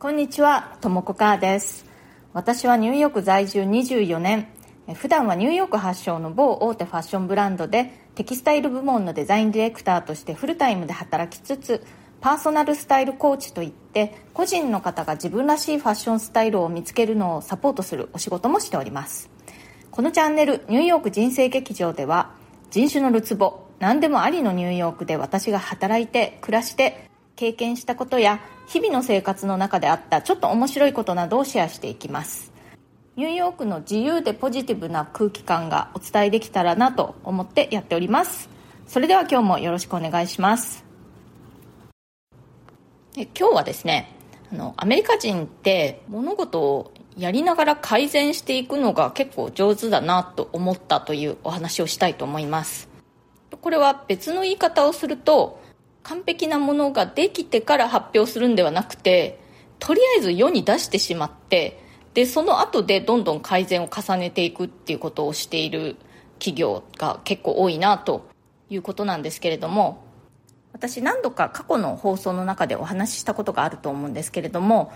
こんにちは、ともこかーです。私はニューヨーク在住24年、普段はニューヨーク発祥の某大手ファッションブランドでテキスタイル部門のデザインディレクターとしてフルタイムで働きつつ、パーソナルスタイルコーチといって個人の方が自分らしいファッションスタイルを見つけるのをサポートするお仕事もしておりますこのチャンネルニューヨーク人生劇場では人種のるつぼ何でもありのニューヨークで私が働いて暮らして経験したことや日々の生活の中であったちょっと面白いことなどをシェアしていきます。ニューヨークの自由でポジティブな空気感がお伝えできたらなと思ってやっております。それでは今日もよろしくお願いします。え今日はですねあのアメリカ人って物事をやりながら改善していくのが結構上手だなと思ったというお話をしたいと思います。これは別の言い方をすると完璧なものができてから発表するんではなくてとりあえず世に出してしまってでその後でどんどん改善を重ねていくっていうことをしている企業が結構多いなということなんですけれども私何度か過去の放送の中でお話ししたことがあると思うんですけれども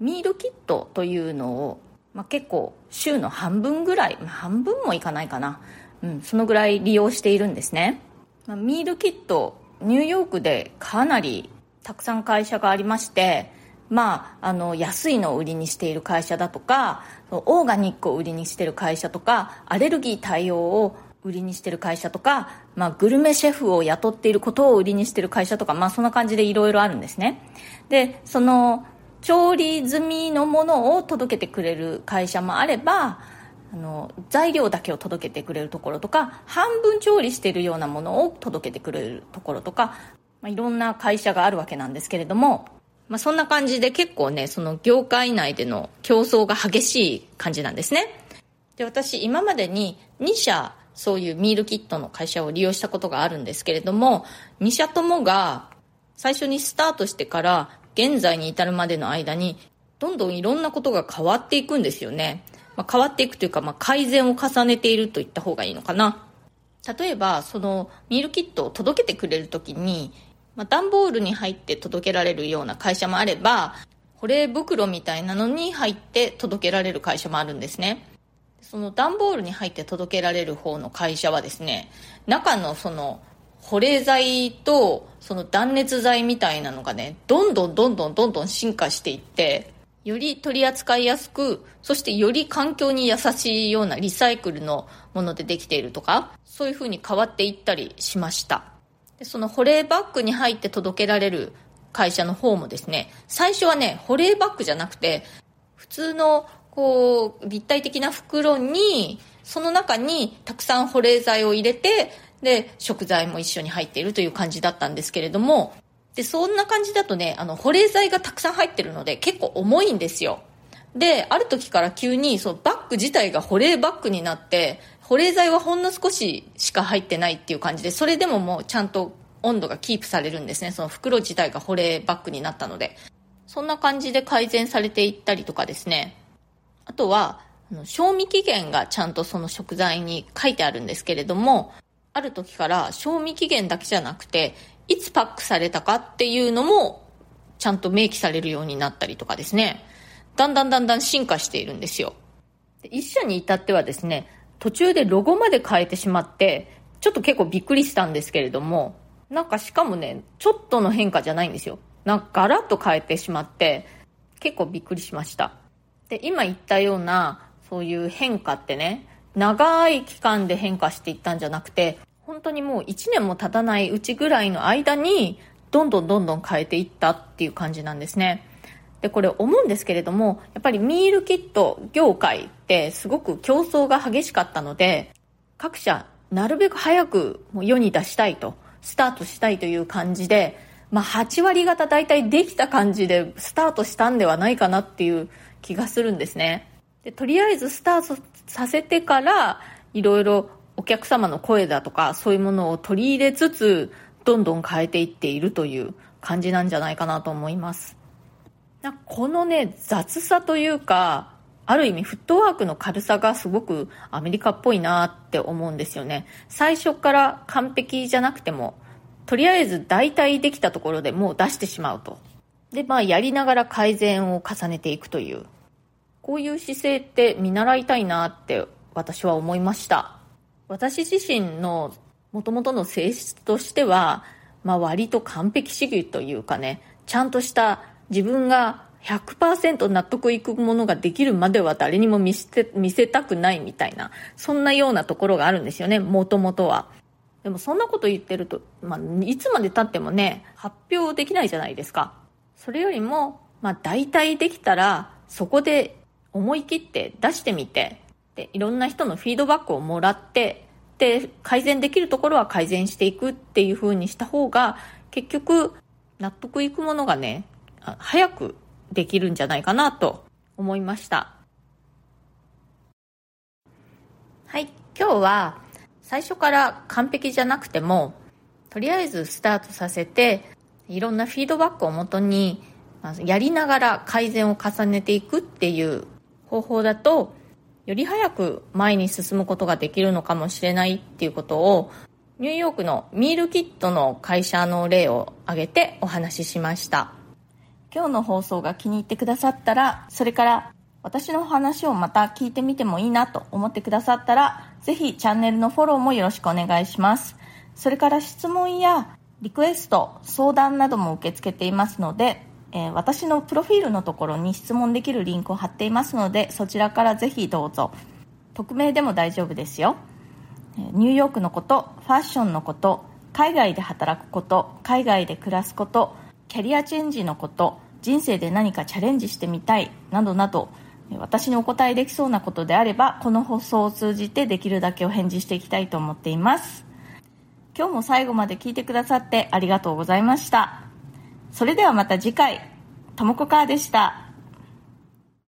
ミールキットというのを、まあ、結構週の半分ぐらい、まあ、半分もいかないかな、うん、そのぐらい利用しているんですね、まあ、ミールキットニューヨークでかなりたくさん会社がありましてまあ、あの安いのを売りにしている会社だとかオーガニックを売りにしている会社とかアレルギー対応を売りにしている会社とか、まあ、グルメシェフを雇っていることを売りにしている会社とか、まあ、そんな感じでいろいろあるんですね。でその調理済みのものを届けてくれる会社もあればあの材料だけを届けてくれるところとか半分調理しているようなものを届けてくれるところとか、まあ、いろんな会社があるわけなんですけれども、まあ、そんな感じで結構ねその業界内での競争が激しい感じなんですね。で私今までに2社そういうミールキットの会社を利用したことがあるんですけれども2社ともが最初にスタートしてから現在に至るまでの間にどんどんいろんなことが変わっていくんですよね。まあ、変わっていくというか、まあ、改善を重ねていると言った方がいいのかな。例えば、そのミールキットを届けてくれるときに、まあ、段ボールに入って届けられるような会社もあれば、保冷袋みたいなのに入って届けられる会社もあるんですね。その段ボールに入って届けられる方の会社はですね、中のその保冷剤とその断熱材みたいなのがね、どんどんどんどんどんどん進化していって、より取り扱いやすく、そしてより環境に優しいようなリサイクルのものでできているとか、そういう風に変わっていったりしました。でその保冷バッグに入って届けられる会社の方もですね、最初はね、保冷バッグじゃなくて、普通のこう、立体的な袋に、その中にたくさん保冷剤を入れて、で、食材も一緒に入っているという感じだったんですけれども、で、そんな感じだとね、あの、保冷剤がたくさん入ってるので結構重いんですよ。で、ある時から急に、そう、バッグ自体が保冷バッグになって、保冷剤はほんの少ししか入ってないっていう感じで、それでももうちゃんと温度がキープされるんですね。その袋自体が保冷バッグになったので。そんな感じで改善されていったりとかですね。あとは、賞味期限がちゃんとその食材に書いてあるんですけれども、ある時から賞味期限だけじゃなくて、いつパックされたかっていうのもちゃんと明記されるようになったりとかですね。だんだんだんだん進化しているんですよ。一社に至ってはですね途中でロゴまで変えてしまってちょっと結構びっくりしたんですけれどもなんかしかもねちょっとの変化じゃないんですよ。なんかガラッと変えてしまって結構びっくりしました。で今言ったようなそういう変化ってね長い期間で変化していったんじゃなくて本当にもう1年も経たないうちぐらいの間にどんどんどんどん変えていったっていう感じなんですね。でこれ思うんですけれどもやっぱりミールキット業界ってすごく競争が激しかったので各社なるべく早くもう世に出したいとスタートしたいという感じで、まあ、8割方大体できた感じでスタートしたんではないかなっていう気がするんですね。でとりあえずスタートさせてからいろいろお客様の声だとかそういうものを取り入れつつどんどん変えていっているという感じなんじゃないかなと思います。このね雑さというかある意味フットワークの軽さがすごくアメリカっぽいなって思うんですよね。最初から完璧じゃなくてもとりあえず大体できたところでもう出してしまうと。で、まあ、やりながら改善を重ねていくという、こういう姿勢って見習いたいなって私は思いました。私自身の元々の性質としては、まあ、割と完璧主義というかね、ちゃんとした自分が100%納得いくものができるまでは誰にも見せ見せたくないみたいな、そんなようなところがあるんですよね、もともとは。でもそんなこと言ってると、まあ、いつまで経ってもね、発表できないじゃないですか。それよりも、まあ、大体できたら、そこで思い切って出してみて、で、いろんな人のフィードバックをもらって、で、改善できるところは改善していくっていう風にした方が、結局、納得いくものがね、早くできるんじゃないかなと思いました。はい、今日は最初から完璧じゃなくても、とりあえずスタートさせて、いろんなフィードバックをもとに、やりながら改善を重ねていくっていう方法だと、より早く前に進むことができるのかもしれないっていうことを、ニューヨークのミールキットの会社の例を挙げてお話ししました。今日の放送が気に入ってくださったら、それから私の話をまた聞いてみてもいいなと思ってくださったら、ぜひチャンネルのフォローもよろしくお願いします。それから質問やリクエスト、相談なども受け付けていますので、えー、私のプロフィールのところに質問できるリンクを貼っていますので、そちらからぜひどうぞ。匿名でも大丈夫ですよ。ニューヨークのこと、ファッションのこと、海外で働くこと、海外で暮らすこと、キャリアチェンジのこと人生で何かチャレンジしてみたいなどなど私にお答えできそうなことであればこの放送を通じてできるだけお返事していきたいと思っています今日も最後まで聞いてくださってありがとうございましたそれではまた次回。ともこかーでした。